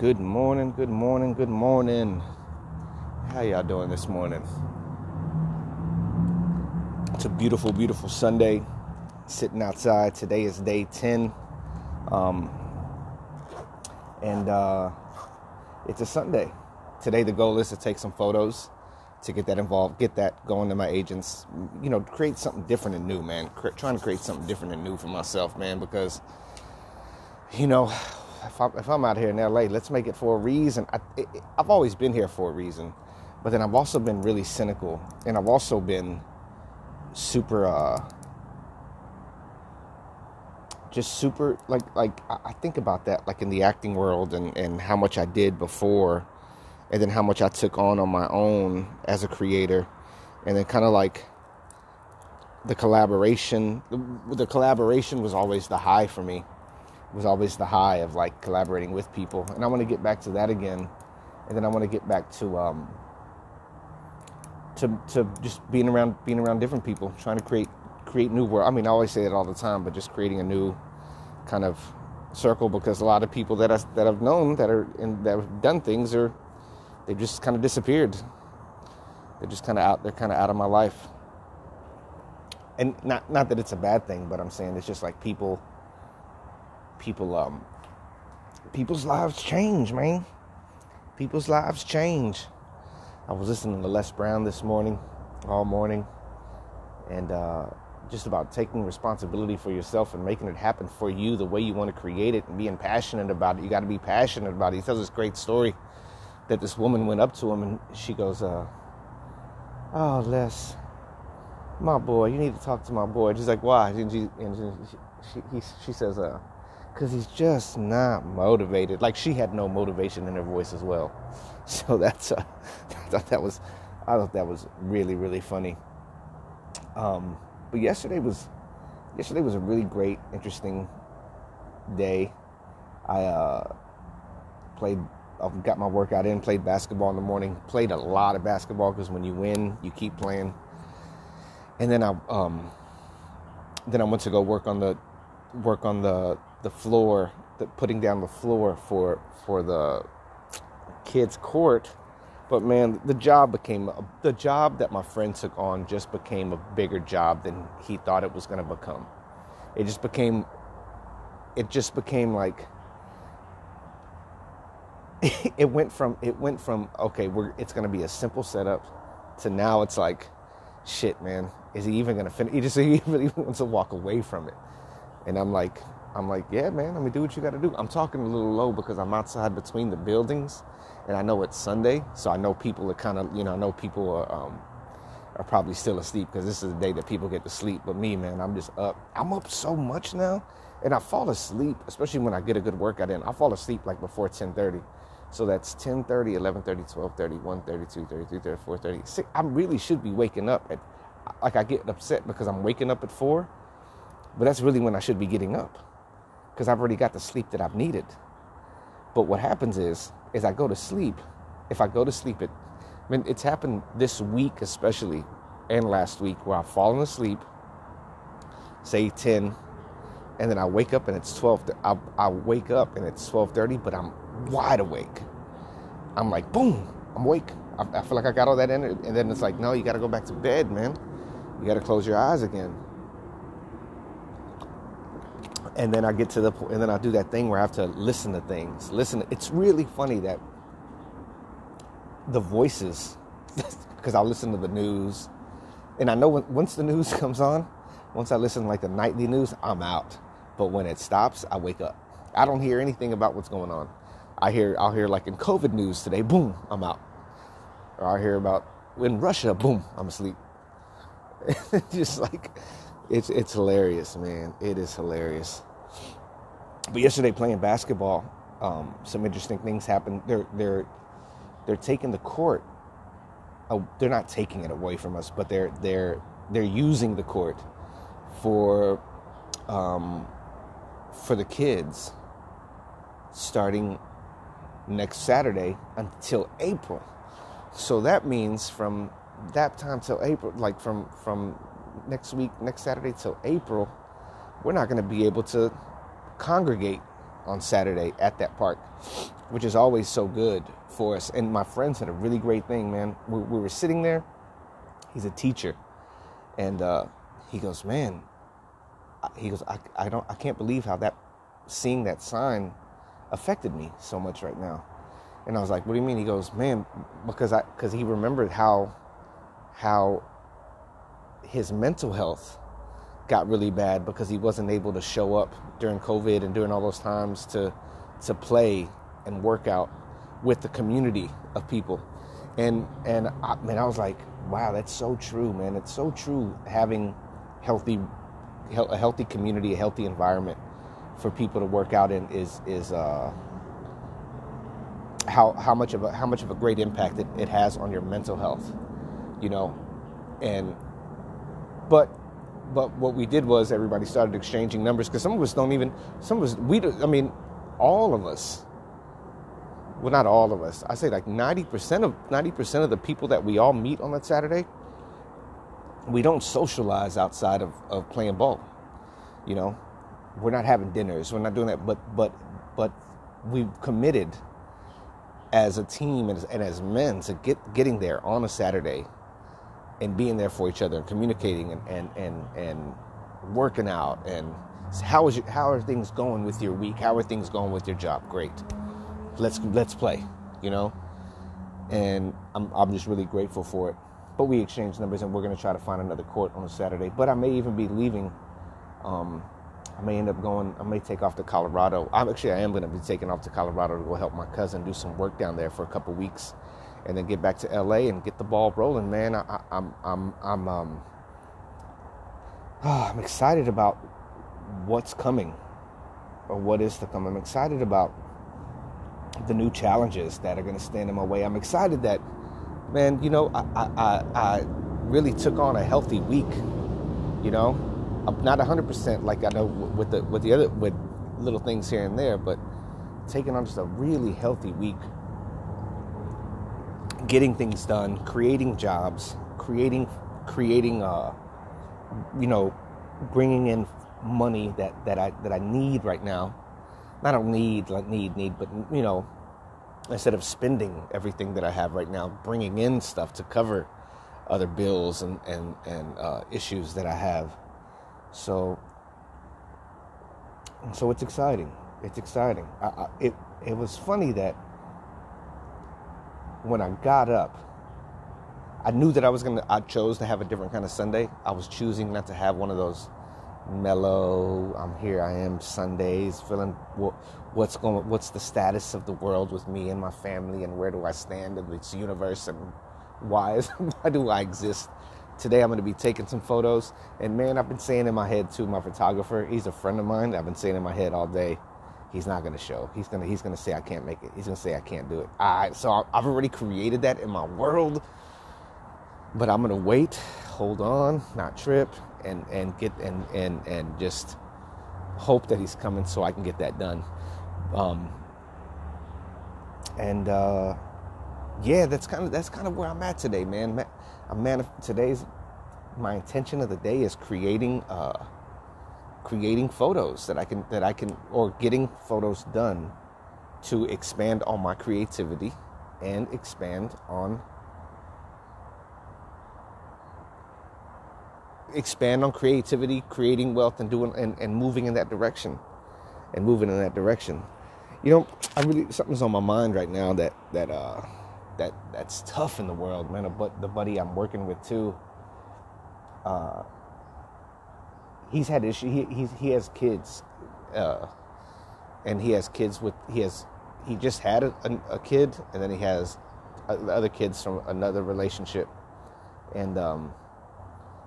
Good morning, good morning, good morning. How y'all doing this morning? It's a beautiful, beautiful Sunday. Sitting outside. Today is day 10. Um, and uh, it's a Sunday. Today, the goal is to take some photos to get that involved, get that going to my agents. You know, create something different and new, man. Cre- trying to create something different and new for myself, man, because, you know, if I'm, if I'm out here in LA, let's make it for a reason. I, it, I've always been here for a reason, but then I've also been really cynical, and I've also been super, uh, just super like like I think about that like in the acting world and and how much I did before and then how much I took on on my own as a creator, and then kind of like the collaboration. The collaboration was always the high for me. Was always the high of like collaborating with people, and I want to get back to that again, and then I want to get back to um, to to just being around being around different people, trying to create create new world. I mean, I always say it all the time, but just creating a new kind of circle because a lot of people that I, that I've known that are in, that have done things are they just kind of disappeared. They're just kind of out. They're kind of out of my life. And not not that it's a bad thing, but I'm saying it's just like people. People um. People's lives change, man. People's lives change. I was listening to Les Brown this morning, all morning, and uh, just about taking responsibility for yourself and making it happen for you the way you want to create it and being passionate about it. You got to be passionate about it. He tells this great story that this woman went up to him and she goes, uh, "Oh, Les, my boy, you need to talk to my boy." She's like, "Why?" And she, and she, she, he, she says, "Uh, because he's just not motivated." Like she had no motivation in her voice as well. So that's, uh, I thought that was, I thought that was really, really funny. Um, but yesterday was, yesterday was a really great, interesting day. I uh, played got my workout in, played basketball in the morning, played a lot of basketball because when you win, you keep playing. And then I um, then I went to go work on the work on the the floor, the, putting down the floor for for the kids court. But man, the job became the job that my friend took on just became a bigger job than he thought it was going to become. It just became it just became like it went from it went from okay, we're it's gonna be a simple setup to now it's like, shit, man, is he even gonna finish? He just he really wants to walk away from it, and I'm like, I'm like, yeah, man, I mean, do what you got to do. I'm talking a little low because I'm outside between the buildings, and I know it's Sunday, so I know people are kind of, you know, I know people are um, are probably still asleep because this is the day that people get to sleep. But me, man, I'm just up. I'm up so much now, and I fall asleep, especially when I get a good workout in. I fall asleep like before 10:30 so that's 10 30, 11 30, 12 30, 1 32, 33, 34, 30. I really should be waking up at, like, I get upset because I'm waking up at 4, but that's really when I should be getting up because I've already got the sleep that I've needed. But what happens is, is I go to sleep. If I go to sleep, it, I mean, it's happened this week especially, and last week where I've fallen asleep, say 10, and then I wake up and it's 12. I, I wake up and it's 12:30, but I'm wide awake. I'm like, boom, I'm awake. I, I feel like I got all that energy. And then it's like, no, you got to go back to bed, man. You got to close your eyes again. And then I get to the point, and then I do that thing where I have to listen to things. Listen, it's really funny that the voices, because I listen to the news, and I know when, once the news comes on, once I listen to like the nightly news, I'm out. But when it stops, I wake up. I don't hear anything about what's going on. I hear I'll hear like in COVID news today, boom, I'm out. Or I hear about in Russia, boom, I'm asleep. Just like it's it's hilarious, man. It is hilarious. But yesterday playing basketball, um, some interesting things happened. They're they're they're taking the court. They're not taking it away from us, but they're they're they're using the court for um, for the kids starting next Saturday until April. So that means from that time till April, like from from next week, next Saturday till April, we're not going to be able to congregate on Saturday at that park, which is always so good for us. And my friend said a really great thing, man. We, we were sitting there. He's a teacher, and uh, he goes, "Man," he goes, I, "I don't, I can't believe how that seeing that sign affected me so much right now." And I was like, "What do you mean?" He goes, "Man, because I, because he remembered how, how his mental health." Got really bad because he wasn't able to show up during COVID and during all those times to to play and work out with the community of people. And and I, man, I was like, wow, that's so true, man. It's so true having healthy a healthy community, a healthy environment for people to work out in is is uh, how how much of a how much of a great impact it, it has on your mental health, you know, and but but what we did was everybody started exchanging numbers because some of us don't even some of us we I mean all of us well not all of us I say like 90% of 90% of the people that we all meet on that Saturday we don't socialize outside of, of playing ball you know? We're not having dinners we're not doing that but but but we've committed as a team and as, and as men to get getting there on a Saturday and being there for each other and communicating and and and, and working out and how is your, how are things going with your week? How are things going with your job? Great. Let's let's play, you know. And I'm I'm just really grateful for it. But we exchanged numbers, and we're going to try to find another court on Saturday. But I may even be leaving. Um, I may end up going. I may take off to Colorado. I'm actually I am going to be taking off to Colorado to go help my cousin do some work down there for a couple weeks and then get back to LA and get the ball rolling, man. I, am I'm, I'm, I'm, um, oh, I'm excited about what's coming or what is to come. I'm excited about the new challenges that are going to stand in my way. I'm excited that, man, you know, I, I, I really took on a healthy week, you know, I'm not 100% like I know with the, with the other, with little things here and there, but taking on just a really healthy week getting things done, creating jobs, creating creating uh, you know, bringing in money that that I that I need right now. I don't need like need need, but you know, instead of spending everything that I have right now, bringing in stuff to cover other bills and and and uh, issues that I have. So so it's exciting. It's exciting. I, I, it it was funny that when I got up, I knew that I was gonna. I chose to have a different kind of Sunday. I was choosing not to have one of those mellow. I'm here. I am Sundays, feeling what, what's going. What's the status of the world with me and my family, and where do I stand in this universe, and why is why do I exist? Today I'm to be taking some photos, and man, I've been saying in my head too. My photographer, he's a friend of mine. I've been saying in my head all day he's not going to show. He's going to he's going to say I can't make it. He's going to say I can't do it. I so I've already created that in my world. But I'm going to wait, hold on, not trip and and get and and and just hope that he's coming so I can get that done. Um and uh yeah, that's kind of that's kind of where I'm at today, man. I'm man today's my intention of the day is creating uh creating photos that I can that I can or getting photos done to expand on my creativity and expand on expand on creativity, creating wealth and doing and, and moving in that direction. And moving in that direction. You know, I really something's on my mind right now that that uh that that's tough in the world, man. But the buddy I'm working with too, uh he's had issues. He he's, he has kids, uh, and he has kids with he has he just had a, a, kid, and then he has other kids from another relationship, and um,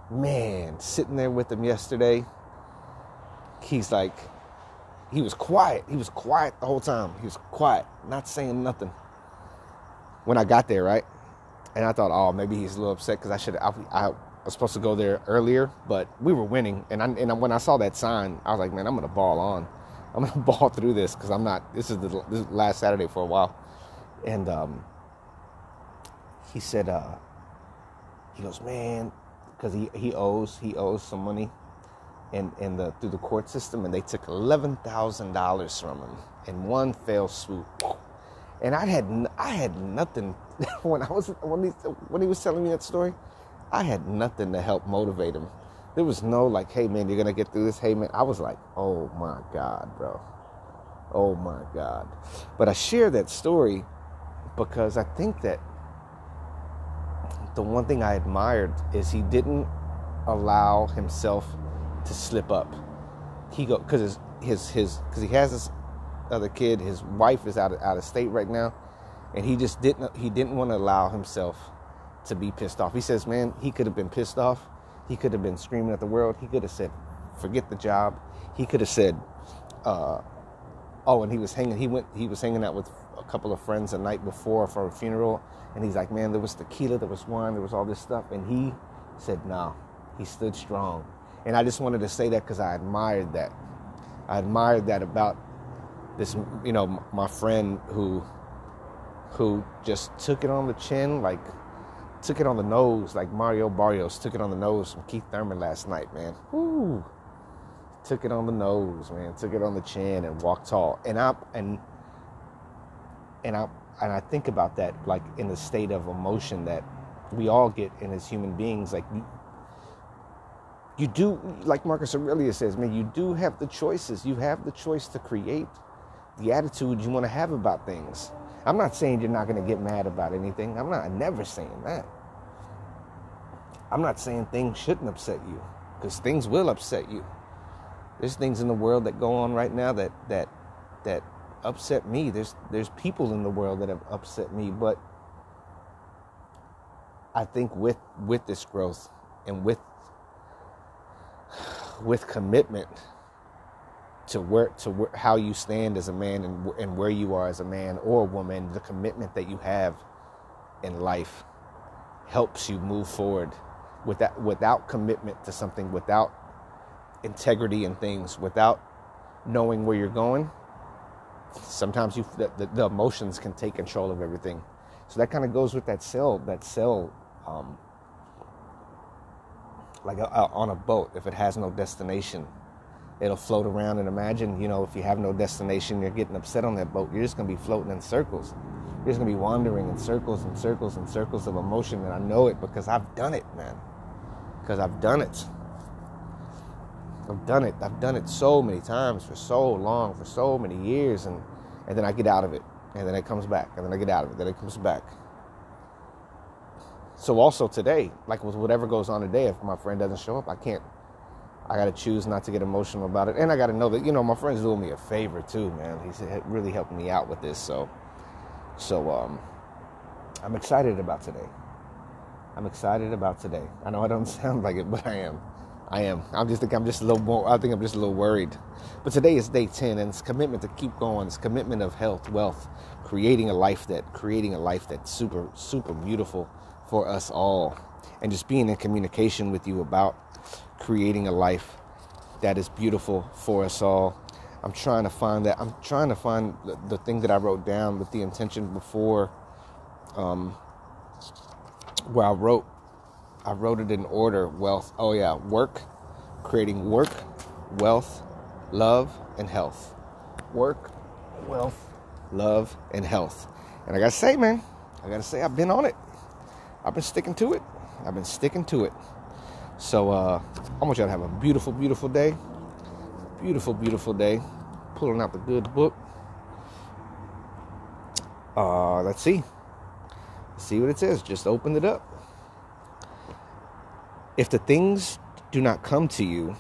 man, sitting there with him yesterday, he's like, he was quiet. He was quiet the whole time. He was quiet, not saying nothing. When I got there, right, and I thought, oh, maybe he's a little upset because I should I, I I was supposed to go there earlier, but we were winning. And I, and when I saw that sign, I was like, man, I'm gonna ball on. I'm gonna ball through this because I'm not. This is the this is last Saturday for a while. And um, he said, uh, he goes, man, because he he owes he owes some money, in, in the through the court system, and they took eleven thousand dollars from him in one fell swoop. And I had I had nothing when I was when he when he was telling me that story. I had nothing to help motivate him. There was no like, hey man, you're gonna get through this. Hey man, I was like, oh my god, bro, oh my god. But I share that story because I think that the one thing I admired is he didn't allow himself to slip up. He go because his his his because he has this other kid. His wife is out of, out of state right now, and he just didn't he didn't want to allow himself to be pissed off. He says, man, he could have been pissed off. He could have been screaming at the world. He could have said, forget the job. He could have said, uh, oh, and he was hanging. He went. He was hanging out with a couple of friends the night before for a funeral, and he's like, man, there was tequila, there was wine, there was all this stuff, and he said, no. He stood strong, and I just wanted to say that because I admired that. I admired that about this, you know, my friend who who just took it on the chin, like took it on the nose, like Mario Barrios took it on the nose from Keith Thurman last night, man. Woo. Took it on the nose, man. Took it on the chin and walked tall. And I and and I and I think about that like in the state of emotion that we all get in as human beings. Like you, you do, like Marcus Aurelius says, man, you do have the choices. You have the choice to create the attitude you want to have about things. I'm not saying you're not going to get mad about anything. I'm not I'm never saying that. I'm not saying things shouldn't upset you because things will upset you. There's things in the world that go on right now that that that upset me. There's there's people in the world that have upset me, but I think with with this growth and with with commitment to where to where, how you stand as a man and, and where you are as a man or a woman, the commitment that you have in life helps you move forward. Without without commitment to something, without integrity in things, without knowing where you're going, sometimes you the, the, the emotions can take control of everything. So that kind of goes with that cell that cell um, like a, a, on a boat if it has no destination it'll float around and imagine you know if you have no destination you're getting upset on that boat you're just going to be floating in circles. You're just going to be wandering in circles and circles and circles of emotion and i know it because i've done it man. Because i've done it. I've done it. I've done it so many times for so long for so many years and and then i get out of it and then it comes back and then i get out of it then it comes back. So also today, like with whatever goes on today, if my friend doesn't show up, I can't. I got to choose not to get emotional about it, and I got to know that you know my friend's doing me a favor too, man. He's really helping me out with this, so so um, I'm excited about today. I'm excited about today. I know I don't sound like it, but I am. I am. I'm just think I'm just a little more. I think I'm just a little worried. But today is day ten, and it's commitment to keep going. It's commitment of health, wealth, creating a life that creating a life that's super super beautiful for us all. And just being in communication with you about creating a life that is beautiful for us all. I'm trying to find that. I'm trying to find the, the thing that I wrote down with the intention before, um, where I wrote, I wrote it in order. Wealth. Oh yeah, work, creating work, wealth, love, and health. Work, wealth, love, and health. And I gotta say, man, I gotta say, I've been on it. I've been sticking to it. I've been sticking to it. So uh, I want y'all to have a beautiful, beautiful day. Beautiful, beautiful day. Pulling out the good book. Uh, let's see. Let's see what it says. Just opened it up. If the things do not come to you,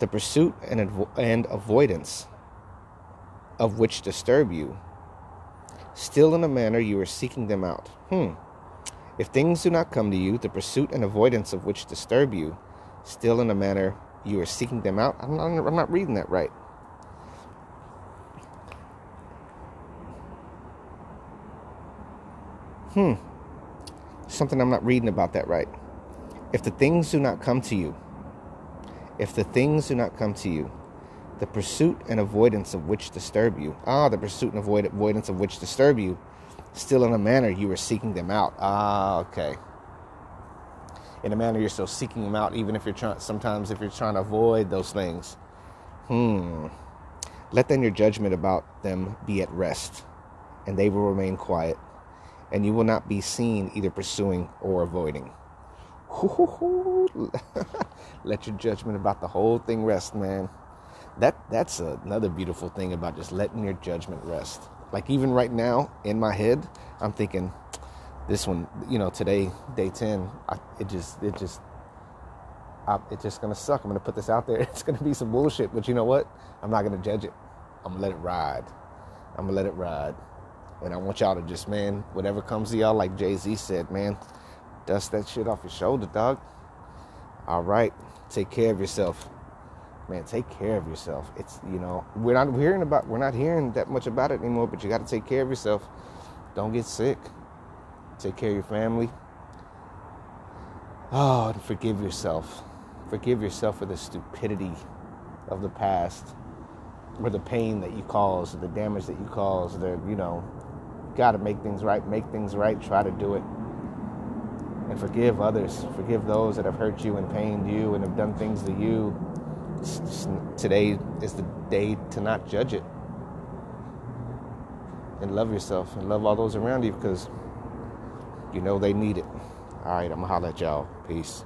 the pursuit and, avo- and avoidance of which disturb you, still in a manner you are seeking them out. Hmm. If things do not come to you, the pursuit and avoidance of which disturb you, still in a manner you are seeking them out. I'm not, I'm not reading that right. Hmm. Something I'm not reading about that right. If the things do not come to you, if the things do not come to you, the pursuit and avoidance of which disturb you, ah, the pursuit and avoid- avoidance of which disturb you, still in a manner you were seeking them out. Ah, okay. in a manner you're still seeking them out, even if you're trying. Sometimes if you're trying to avoid those things, hmm. Let then your judgment about them be at rest, and they will remain quiet, and you will not be seen either pursuing or avoiding. Let your judgment about the whole thing rest, man. That that's another beautiful thing about just letting your judgment rest. Like even right now in my head, I'm thinking this one, you know, today, day 10, I, it just it just I, it's just gonna suck. I'm gonna put this out there. It's gonna be some bullshit, but you know what? I'm not gonna judge it. I'm gonna let it ride. I'm gonna let it ride. And I want y'all to just, man, whatever comes to y'all, like Jay Z said, man, dust that shit off your shoulder, dog. All right, take care of yourself, man. Take care of yourself. It's you know we're not hearing about we're not hearing that much about it anymore, but you got to take care of yourself. Don't get sick. Take care of your family. Oh, and forgive yourself. Forgive yourself for the stupidity of the past or the pain that you caused, the damage that you caused, the, you know, got to make things right, make things right, try to do it. And forgive others. Forgive those that have hurt you and pained you and have done things to you. Today is the day to not judge it. And love yourself and love all those around you because you know they need it. All right, I'm to holler at y'all. Peace.